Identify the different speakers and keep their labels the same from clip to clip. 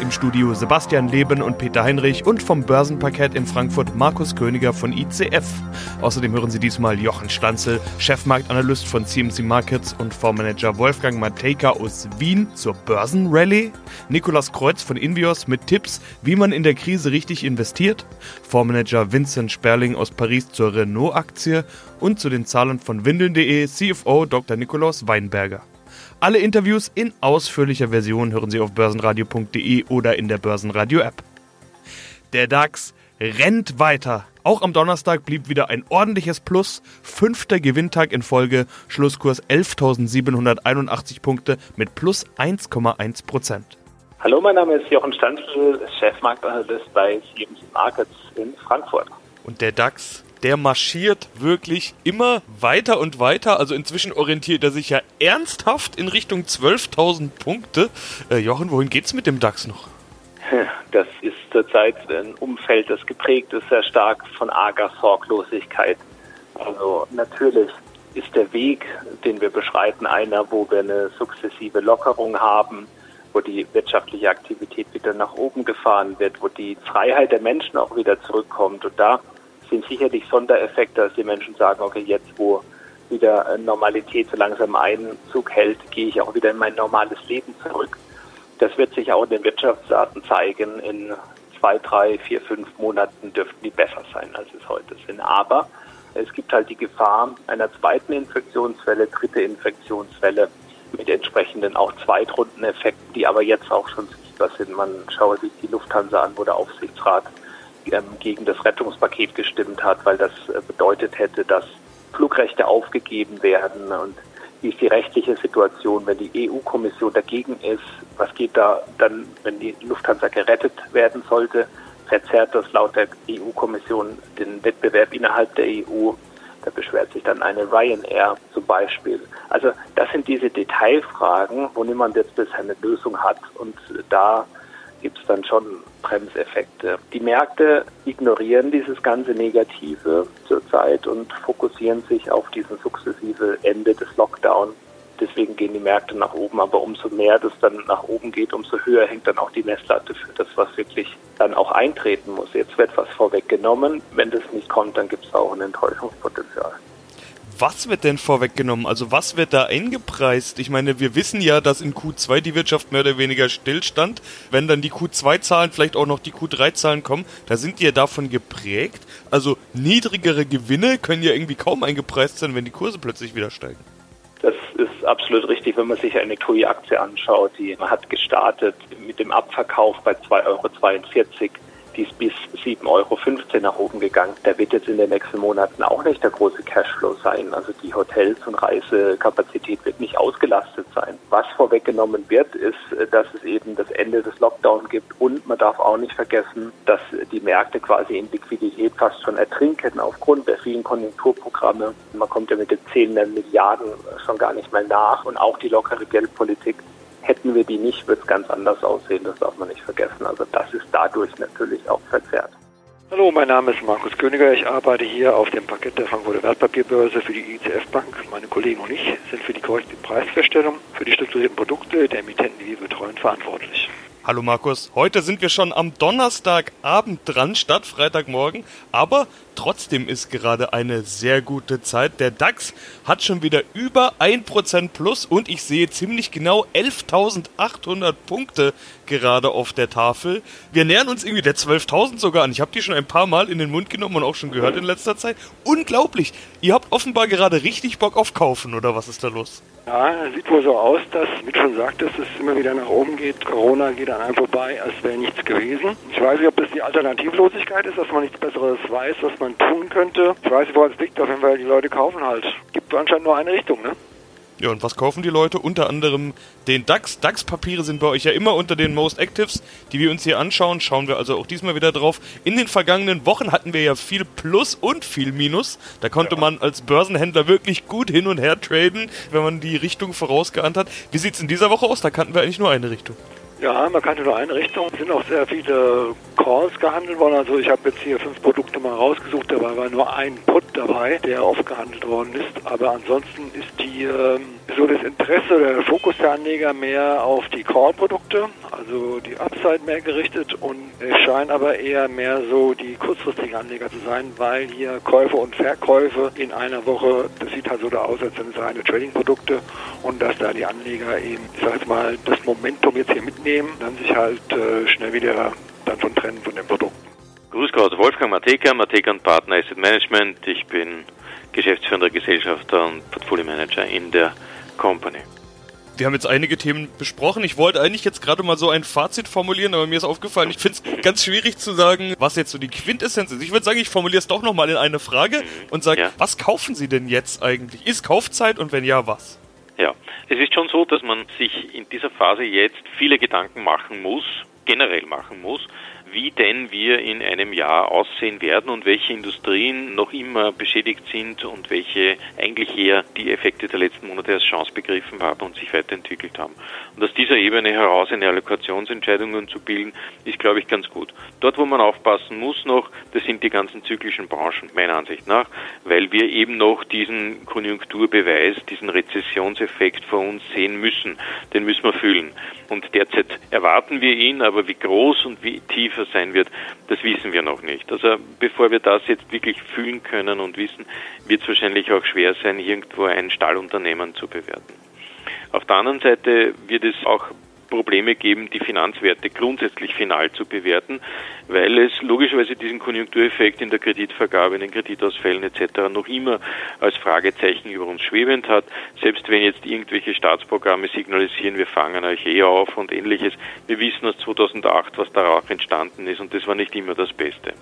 Speaker 1: Im Studio Sebastian Leben und Peter Heinrich und vom Börsenparkett in Frankfurt Markus Königer von ICF. Außerdem hören Sie diesmal Jochen Stanzel, Chefmarktanalyst von CMC Markets und Fondsmanager Wolfgang Matejka aus Wien zur Börsenrallye, Nikolas Kreuz von Invios mit Tipps, wie man in der Krise richtig investiert, Fondsmanager Vincent Sperling aus Paris zur Renault-Aktie und zu den Zahlen von Windeln.de CFO Dr. Nikolaus Weinberger. Alle Interviews in ausführlicher Version hören Sie auf börsenradio.de oder in der Börsenradio-App. Der DAX rennt weiter. Auch am Donnerstag blieb wieder ein ordentliches Plus. Fünfter Gewinntag in Folge. Schlusskurs 11.781 Punkte mit plus 1,1 Prozent.
Speaker 2: Hallo, mein Name ist Jochen Stanzel, Chefmarktanalyst bei CMC Markets in Frankfurt.
Speaker 1: Und der DAX der marschiert wirklich immer weiter und weiter. Also inzwischen orientiert er sich ja ernsthaft in Richtung 12.000 Punkte. Äh, Jochen, wohin geht's mit dem DAX noch?
Speaker 2: Das ist zurzeit ein Umfeld, das geprägt ist sehr stark von arger Sorglosigkeit. Also natürlich ist der Weg, den wir beschreiten, einer, wo wir eine sukzessive Lockerung haben, wo die wirtschaftliche Aktivität wieder nach oben gefahren wird, wo die Freiheit der Menschen auch wieder zurückkommt. Und da sind sicherlich Sondereffekte, dass die Menschen sagen, okay, jetzt wo wieder Normalität so langsam Einzug hält, gehe ich auch wieder in mein normales Leben zurück. Das wird sich auch in den Wirtschaftsdaten zeigen. In zwei, drei, vier, fünf Monaten dürften die besser sein, als es heute sind. Aber es gibt halt die Gefahr einer zweiten Infektionswelle, dritte Infektionswelle mit entsprechenden auch Zweitrundeneffekten, die aber jetzt auch schon sichtbar sind. Man schaue sich die Lufthansa an, wo der Aufsichtsrat ähm, gegen das Rettungspaket gestimmt hat, weil das äh, bedeutet hätte, dass Flugrechte aufgegeben werden und wie ist die rechtliche Situation, wenn die EU-Kommission dagegen ist? Was geht da dann, wenn die Lufthansa gerettet werden sollte? Verzerrt das laut der EU-Kommission den Wettbewerb innerhalb der EU? Da beschwert sich dann eine Ryanair zum Beispiel. Also das sind diese Detailfragen, wo niemand jetzt bisher eine Lösung hat. Und da gibt es dann schon Bremseffekte. Die Märkte ignorieren dieses ganze Negative zurzeit und fokussieren sich auf diesen sukzessive Ende des Lockdowns. Deswegen gehen die Märkte nach oben, aber umso mehr das dann nach oben geht, umso höher hängt dann auch die Messlatte für das, was wirklich dann auch eintreten muss. Jetzt wird was vorweggenommen. Wenn das nicht kommt, dann gibt es auch ein Enttäuschungspotenzial
Speaker 1: was wird denn vorweggenommen? Also was wird da eingepreist? Ich meine, wir wissen ja, dass in Q2 die Wirtschaft mehr oder weniger stillstand. Wenn dann die Q2-Zahlen, vielleicht auch noch die Q3-Zahlen kommen, da sind die ja davon geprägt. Also niedrigere Gewinne können ja irgendwie kaum eingepreist sein, wenn die Kurse plötzlich wieder steigen.
Speaker 2: Das ist absolut richtig, wenn man sich eine TUI-Aktie anschaut. Die hat gestartet mit dem Abverkauf bei 2,42 Euro die ist bis 7,15 Euro nach oben gegangen. Da wird jetzt in den nächsten Monaten auch nicht der große Cashflow sein. Also die Hotels- und Reisekapazität wird nicht ausgelastet sein. Was vorweggenommen wird, ist, dass es eben das Ende des Lockdowns gibt und man darf auch nicht vergessen, dass die Märkte quasi in Liquidität fast schon ertrinken aufgrund der vielen Konjunkturprogramme. Man kommt ja mit den zählenden Milliarden schon gar nicht mehr nach und auch die lockere Geldpolitik Hätten wir die nicht, wird es ganz anders aussehen, das darf man nicht vergessen. Also das ist dadurch natürlich auch verzerrt.
Speaker 3: Hallo, mein Name ist Markus Königer. Ich arbeite hier auf dem Parkett der Frankfurter Wertpapierbörse für die ICF Bank. Meine Kollegen und ich sind für die korrekte Preisfeststellung für die strukturierten Produkte der Emittenten, die wir betreuen, verantwortlich.
Speaker 1: Hallo Markus, heute sind wir schon am Donnerstagabend dran statt Freitagmorgen, aber trotzdem ist gerade eine sehr gute Zeit. Der DAX hat schon wieder über 1% plus und ich sehe ziemlich genau 11.800 Punkte gerade auf der Tafel. Wir nähern uns irgendwie der 12.000 sogar an. Ich habe die schon ein paar Mal in den Mund genommen und auch schon gehört in letzter Zeit. Unglaublich! Ihr habt offenbar gerade richtig Bock auf Kaufen oder was ist da los?
Speaker 3: Ja, sieht wohl so aus, dass, wie schon sagtest, es immer wieder nach oben geht. Corona geht an einem vorbei, als wäre nichts gewesen. Ich weiß nicht, ob das die Alternativlosigkeit ist, dass man nichts Besseres weiß, was man tun könnte. Ich weiß nicht, woran es liegt, auf jeden Fall, die Leute kaufen halt. Gibt anscheinend nur eine Richtung, ne?
Speaker 1: Ja, und was kaufen die Leute? Unter anderem den DAX. DAX-Papiere sind bei euch ja immer unter den Most Actives, die wir uns hier anschauen. Schauen wir also auch diesmal wieder drauf. In den vergangenen Wochen hatten wir ja viel Plus und viel Minus. Da konnte ja. man als Börsenhändler wirklich gut hin und her traden, wenn man die Richtung vorausgeahnt hat. Wie sieht es in dieser Woche aus? Da kannten wir eigentlich nur eine Richtung.
Speaker 3: Ja, man kann in nur eine Richtung. Es sind auch sehr viele Calls gehandelt worden. Also ich habe jetzt hier fünf Produkte mal rausgesucht, dabei war nur ein Put dabei, der oft gehandelt worden ist. Aber ansonsten ist die ähm, so das Interesse, der Fokus der Anleger mehr auf die Call-Produkte, also die Upside mehr gerichtet und es scheinen aber eher mehr so die kurzfristigen Anleger zu sein, weil hier Käufe und Verkäufe in einer Woche, das sieht halt so da aus, als sind es reine Trading-Produkte und dass da die Anleger eben, ich sag jetzt mal, das Momentum jetzt hier mitnehmen, dann sich halt äh, schnell wieder dann von trennen von den Produkten.
Speaker 4: Grüß Gott, Wolfgang Mateka, Mateka und Partner Asset Management. Ich bin geschäftsführender Gesellschafter und Portfolio Manager in der Company.
Speaker 1: Wir haben jetzt einige Themen besprochen. Ich wollte eigentlich jetzt gerade mal so ein Fazit formulieren, aber mir ist aufgefallen, ich finde es ganz schwierig zu sagen, was jetzt so die Quintessenz ist. Ich würde sagen, ich formuliere es doch nochmal in eine Frage und sage, ja. was kaufen Sie denn jetzt eigentlich? Ist Kaufzeit und wenn ja, was?
Speaker 4: Ja, es ist schon so, dass man sich in dieser Phase jetzt viele Gedanken machen muss, generell machen muss, wie denn wir in einem Jahr aussehen werden und welche Industrien noch immer beschädigt sind und welche eigentlich eher die Effekte der letzten Monate als Chance begriffen haben und sich weiterentwickelt haben. Und aus dieser Ebene heraus eine Allokationsentscheidungen zu bilden, ist, glaube ich, ganz gut. Dort, wo man aufpassen muss noch, das sind die ganzen zyklischen Branchen, meiner Ansicht nach, weil wir eben noch diesen Konjunkturbeweis, diesen Rezessionseffekt vor uns sehen müssen. Den müssen wir fühlen. Und derzeit erwarten wir ihn, aber wie groß und wie tiefer sein wird, das wissen wir noch nicht. Also bevor wir das jetzt wirklich fühlen können und wissen, wird es wahrscheinlich auch schwer sein, irgendwo ein Stallunternehmen zu bewerten. Auf der anderen Seite wird es auch Probleme geben, die Finanzwerte grundsätzlich final zu bewerten, weil es logischerweise diesen Konjunktureffekt in der Kreditvergabe, in den Kreditausfällen etc. noch immer als Fragezeichen über uns schwebend hat. Selbst wenn jetzt irgendwelche Staatsprogramme signalisieren, wir fangen euch eh auf und ähnliches, wir wissen aus 2008, was darauf entstanden ist und das war nicht immer das Beste.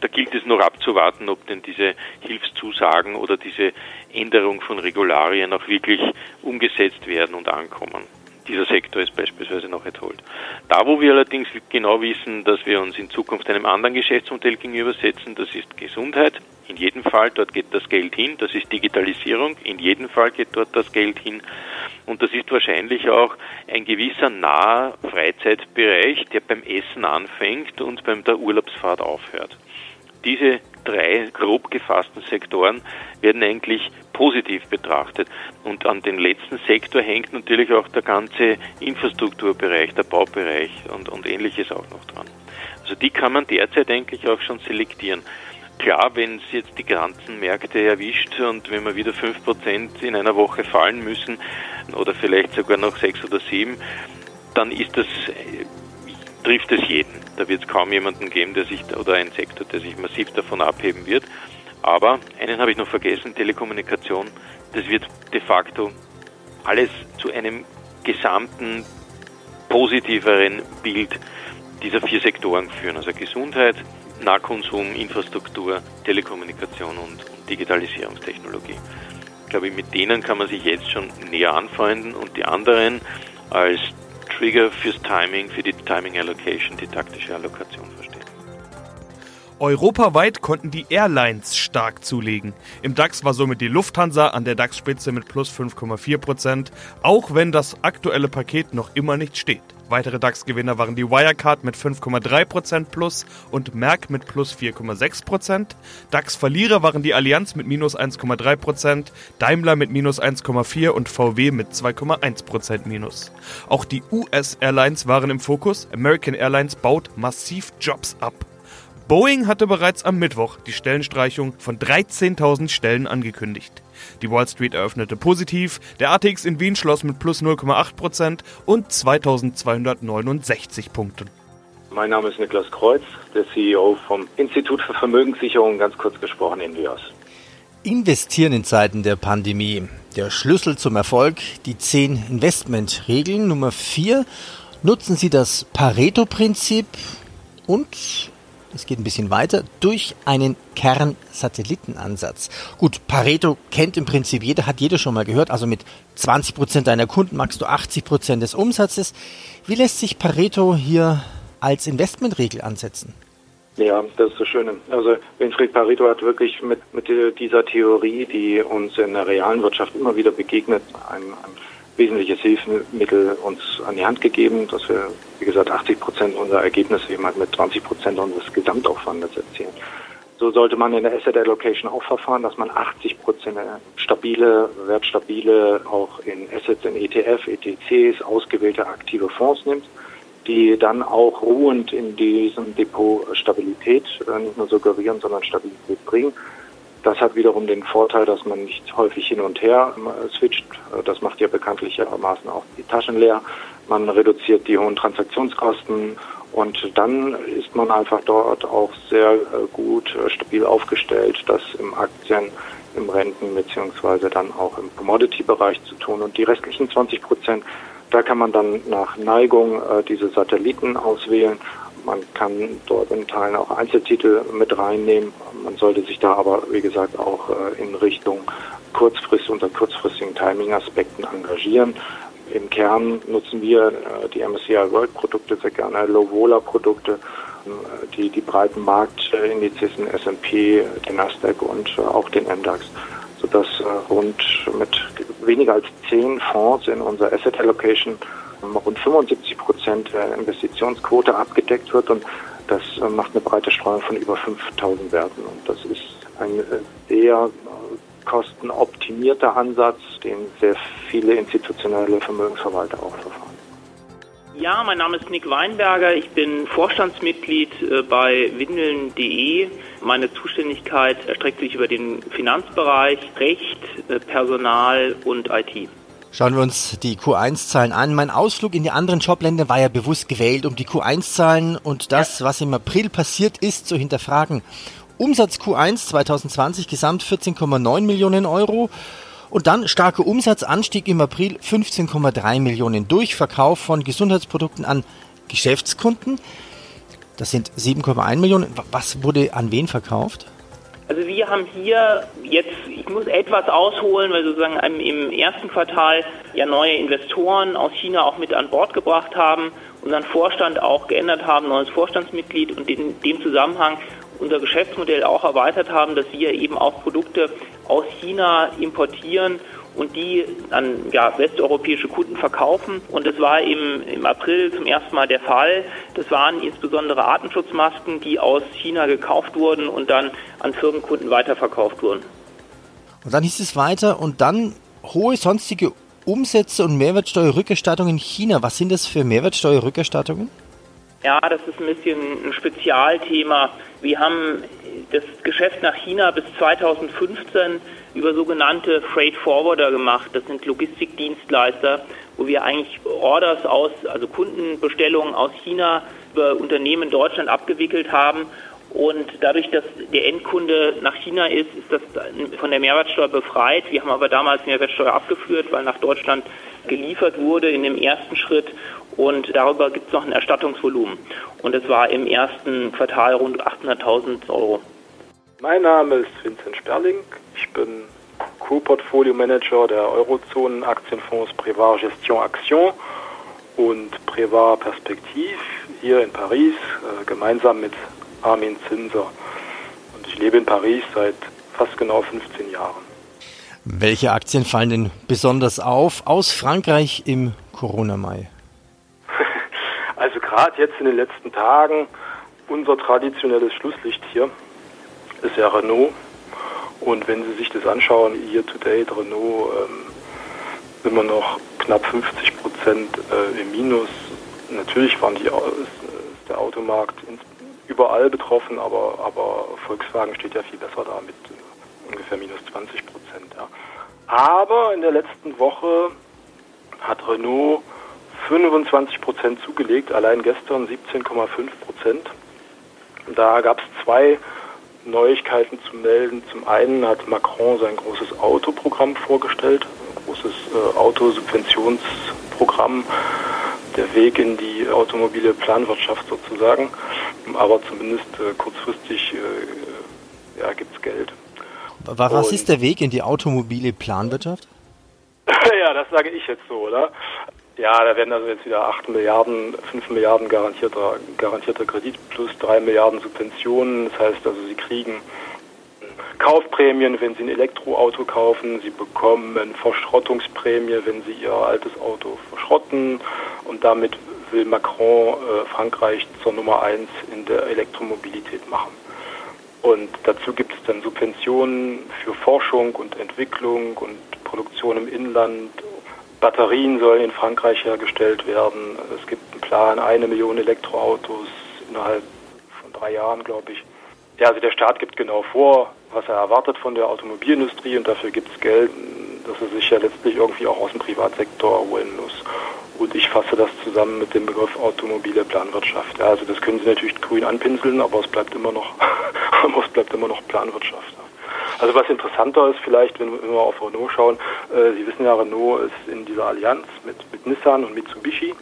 Speaker 4: Da gilt es noch abzuwarten, ob denn diese Hilfszusagen oder diese Änderung von Regularien auch wirklich umgesetzt werden und ankommen dieser Sektor ist beispielsweise noch erholt. Da, wo wir allerdings genau wissen, dass wir uns in Zukunft einem anderen Geschäftsmodell gegenübersetzen, das ist Gesundheit. In jedem Fall, dort geht das Geld hin. Das ist Digitalisierung. In jedem Fall geht dort das Geld hin. Und das ist wahrscheinlich auch ein gewisser naher Freizeitbereich, der beim Essen anfängt und beim der Urlaubsfahrt aufhört. Diese drei grob gefassten Sektoren werden eigentlich positiv betrachtet. Und an den letzten Sektor hängt natürlich auch der ganze Infrastrukturbereich, der Baubereich und, und ähnliches auch noch dran. Also die kann man derzeit eigentlich auch schon selektieren. Klar, wenn es jetzt die ganzen Märkte erwischt und wenn wir wieder 5% in einer Woche fallen müssen oder vielleicht sogar noch 6 oder 7, dann ist das trifft es jeden. Da wird es kaum jemanden geben, der sich oder ein Sektor, der sich massiv davon abheben wird. Aber einen habe ich noch vergessen, Telekommunikation. Das wird de facto alles zu einem gesamten positiveren Bild dieser vier Sektoren führen. Also Gesundheit, Nahkonsum, Infrastruktur, Telekommunikation und, und Digitalisierungstechnologie. Ich glaube, mit denen kann man sich jetzt schon näher anfreunden und die anderen als Trigger fürs Timing, für die Timing Allocation, die taktische Allokation verstehen.
Speaker 1: Europaweit konnten die Airlines stark zulegen. Im DAX war somit die Lufthansa an der DAX-Spitze mit plus 5,4%, auch wenn das aktuelle Paket noch immer nicht steht. Weitere DAX-Gewinner waren die Wirecard mit 5,3% plus und Merck mit plus 4,6%. DAX-Verlierer waren die Allianz mit minus 1,3%, Daimler mit minus 1,4% und VW mit 2,1% minus. Auch die US-Airlines waren im Fokus. American Airlines baut massiv Jobs ab. Boeing hatte bereits am Mittwoch die Stellenstreichung von 13.000 Stellen angekündigt. Die Wall Street eröffnete positiv, der ATX in Wien schloss mit plus 0,8% und 2269 Punkten.
Speaker 5: Mein Name ist Niklas Kreuz, der CEO vom Institut für Vermögenssicherung, ganz kurz gesprochen Invios.
Speaker 6: Investieren in Zeiten der Pandemie. Der Schlüssel zum Erfolg, die 10 Investmentregeln. Nummer 4. Nutzen Sie das Pareto-Prinzip und es geht ein bisschen weiter, durch einen Kernsatellitenansatz. Gut, Pareto kennt im Prinzip jeder, hat jeder schon mal gehört. Also mit 20 Prozent deiner Kunden magst du 80 Prozent des Umsatzes. Wie lässt sich Pareto hier als Investmentregel ansetzen?
Speaker 5: Ja, das ist das Schöne. Also Winfried Pareto hat wirklich mit, mit dieser Theorie, die uns in der realen Wirtschaft immer wieder begegnet, ein, ein wesentliches Hilfsmittel uns an die Hand gegeben, dass wir, wie gesagt, 80 Prozent unserer Ergebnisse eben halt mit 20 Prozent unseres Gesamtaufwandes erzielen. So sollte man in der Asset Allocation auch verfahren, dass man 80 Prozent stabile, wertstabile, auch in Assets, in ETF, ETCs, ausgewählte aktive Fonds nimmt, die dann auch ruhend in diesem Depot Stabilität äh, nicht nur suggerieren, sondern Stabilität bringen. Das hat wiederum den Vorteil, dass man nicht häufig hin und her äh, switcht. Äh, das macht ja bekanntlichermaßen auch die Taschen leer. Man reduziert die hohen Transaktionskosten und dann ist man einfach dort auch sehr äh, gut äh, stabil aufgestellt, das im Aktien, im Renten beziehungsweise dann auch im Commodity-Bereich zu tun. Und die restlichen 20 Prozent, da kann man dann nach Neigung äh, diese Satelliten auswählen. Man kann dort in Teilen auch Einzeltitel mit reinnehmen. Man sollte sich da aber, wie gesagt, auch in Richtung kurzfristig unter kurzfristigen Timing-Aspekten engagieren. Im Kern nutzen wir äh, die MSCI World Produkte sehr gerne, Low-Vola-Produkte, äh, die, die breiten Marktindizes, den S&P, den Nasdaq und äh, auch den MDAX, sodass rund mit weniger als zehn Fonds in unserer Asset Allocation rund 75 Prozent der Investitionsquote abgedeckt wird und das macht eine breite Streuung von über 5000 Werten. Und das ist ein sehr kostenoptimierter Ansatz, den sehr viele institutionelle Vermögensverwalter auch verfahren.
Speaker 7: Ja, mein Name ist Nick Weinberger. Ich bin Vorstandsmitglied äh, bei windeln.de. Meine Zuständigkeit erstreckt sich über den Finanzbereich, Recht, äh, Personal und IT.
Speaker 6: Schauen wir uns die Q1-Zahlen an. Mein Ausflug in die anderen Jobländer war ja bewusst gewählt, um die Q1-Zahlen und das, was im April passiert ist, zu hinterfragen. Umsatz Q1 2020 gesamt 14,9 Millionen Euro. Und dann starker Umsatzanstieg im April 15,3 Millionen durch Verkauf von Gesundheitsprodukten an Geschäftskunden. Das sind 7,1 Millionen. Was wurde an wen verkauft?
Speaker 7: Also wir haben hier jetzt, ich muss etwas ausholen, weil sozusagen im ersten Quartal ja neue Investoren aus China auch mit an Bord gebracht haben, unseren Vorstand auch geändert haben, neues Vorstandsmitglied und in dem Zusammenhang unser Geschäftsmodell auch erweitert haben, dass wir eben auch Produkte aus China importieren und die an ja, westeuropäische Kunden verkaufen. Und das war eben im April zum ersten Mal der Fall. Das waren insbesondere Artenschutzmasken, die aus China gekauft wurden und dann an Firmenkunden weiterverkauft wurden.
Speaker 6: Und dann hieß es weiter und dann hohe sonstige Umsätze und Mehrwertsteuerrückerstattungen in China. Was sind das für Mehrwertsteuerrückerstattungen?
Speaker 7: Ja, das ist ein bisschen ein Spezialthema. Wir haben das Geschäft nach China bis 2015 über sogenannte Freight Forwarder gemacht. Das sind Logistikdienstleister, wo wir eigentlich Orders aus, also Kundenbestellungen aus China über Unternehmen in Deutschland abgewickelt haben. Und dadurch, dass der Endkunde nach China ist, ist das von der Mehrwertsteuer befreit. Wir haben aber damals Mehrwertsteuer abgeführt, weil nach Deutschland geliefert wurde in dem ersten Schritt und darüber gibt es noch ein Erstattungsvolumen. Und es war im ersten Quartal rund 800.000 Euro.
Speaker 8: Mein Name ist Vincent Sperling. Ich bin Co-Portfolio Manager der Eurozonen Aktienfonds Privat Gestion Action und Privat Perspektiv hier in Paris, äh, gemeinsam mit Armin Zinser. Und ich lebe in Paris seit fast genau 15 Jahren.
Speaker 6: Welche Aktien fallen denn besonders auf aus Frankreich im Corona-Mai?
Speaker 8: Gerade jetzt in den letzten Tagen, unser traditionelles Schlusslicht hier ist ja Renault. Und wenn Sie sich das anschauen, year to date Renault ähm, immer noch knapp 50 Prozent äh, im Minus. Natürlich waren die, ist der Automarkt überall betroffen, aber, aber Volkswagen steht ja viel besser da mit äh, ungefähr minus 20 Prozent. Ja. Aber in der letzten Woche hat Renault 25 Prozent zugelegt, allein gestern 17,5 Prozent. Da gab es zwei Neuigkeiten zu melden. Zum einen hat Macron sein großes Autoprogramm vorgestellt, ein großes äh, Autosubventionsprogramm, der Weg in die automobile Planwirtschaft sozusagen. Aber zumindest äh, kurzfristig äh, ja, gibt es Geld.
Speaker 6: Was Und ist der Weg in die automobile Planwirtschaft?
Speaker 8: ja, das sage ich jetzt so, oder? Ja, da werden also jetzt wieder 8 Milliarden, 5 Milliarden garantierter, garantierter Kredit plus 3 Milliarden Subventionen. Das heißt also, sie kriegen Kaufprämien, wenn Sie ein Elektroauto kaufen. Sie bekommen Verschrottungsprämie, wenn Sie Ihr altes Auto verschrotten. Und damit will Macron äh, Frankreich zur Nummer eins in der Elektromobilität machen. Und dazu gibt es dann Subventionen für Forschung und Entwicklung und Produktion im Inland. Batterien sollen in Frankreich hergestellt werden. Es gibt einen Plan, eine Million Elektroautos innerhalb von drei Jahren, glaube ich. Ja, also der Staat gibt genau vor, was er erwartet von der Automobilindustrie und dafür gibt es Geld, das er sich ja letztlich irgendwie auch aus dem Privatsektor holen muss. Und ich fasse das zusammen mit dem Begriff automobile Planwirtschaft. Ja, also das können Sie natürlich grün anpinseln, aber es bleibt immer noch, es bleibt immer noch Planwirtschaft. Also was interessanter ist vielleicht, wenn wir auf Renault schauen, äh, Sie wissen ja, Renault ist in dieser Allianz mit, mit Nissan und Mitsubishi.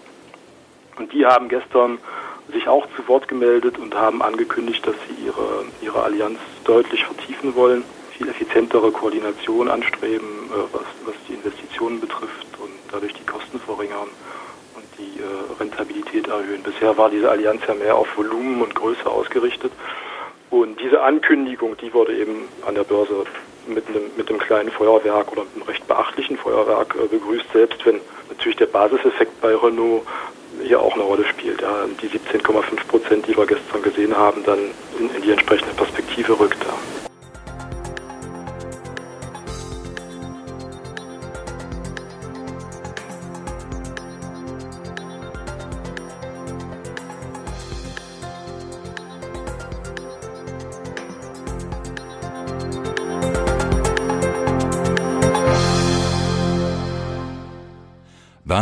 Speaker 8: Und die haben gestern sich auch zu Wort gemeldet und haben angekündigt, dass sie ihre, ihre Allianz deutlich vertiefen wollen, viel effizientere Koordination anstreben, äh, was, was die Investitionen betrifft und dadurch die Kosten verringern und die äh, Rentabilität erhöhen. Bisher war diese Allianz ja mehr auf Volumen und Größe ausgerichtet. Und diese Ankündigung, die wurde eben an der Börse mit einem, mit einem kleinen Feuerwerk oder einem recht beachtlichen Feuerwerk äh, begrüßt, selbst wenn natürlich der Basiseffekt bei Renault hier auch eine Rolle spielt. Ja, die 17,5 Prozent, die wir gestern gesehen haben, dann in, in die entsprechende Perspektive rückt. Ja.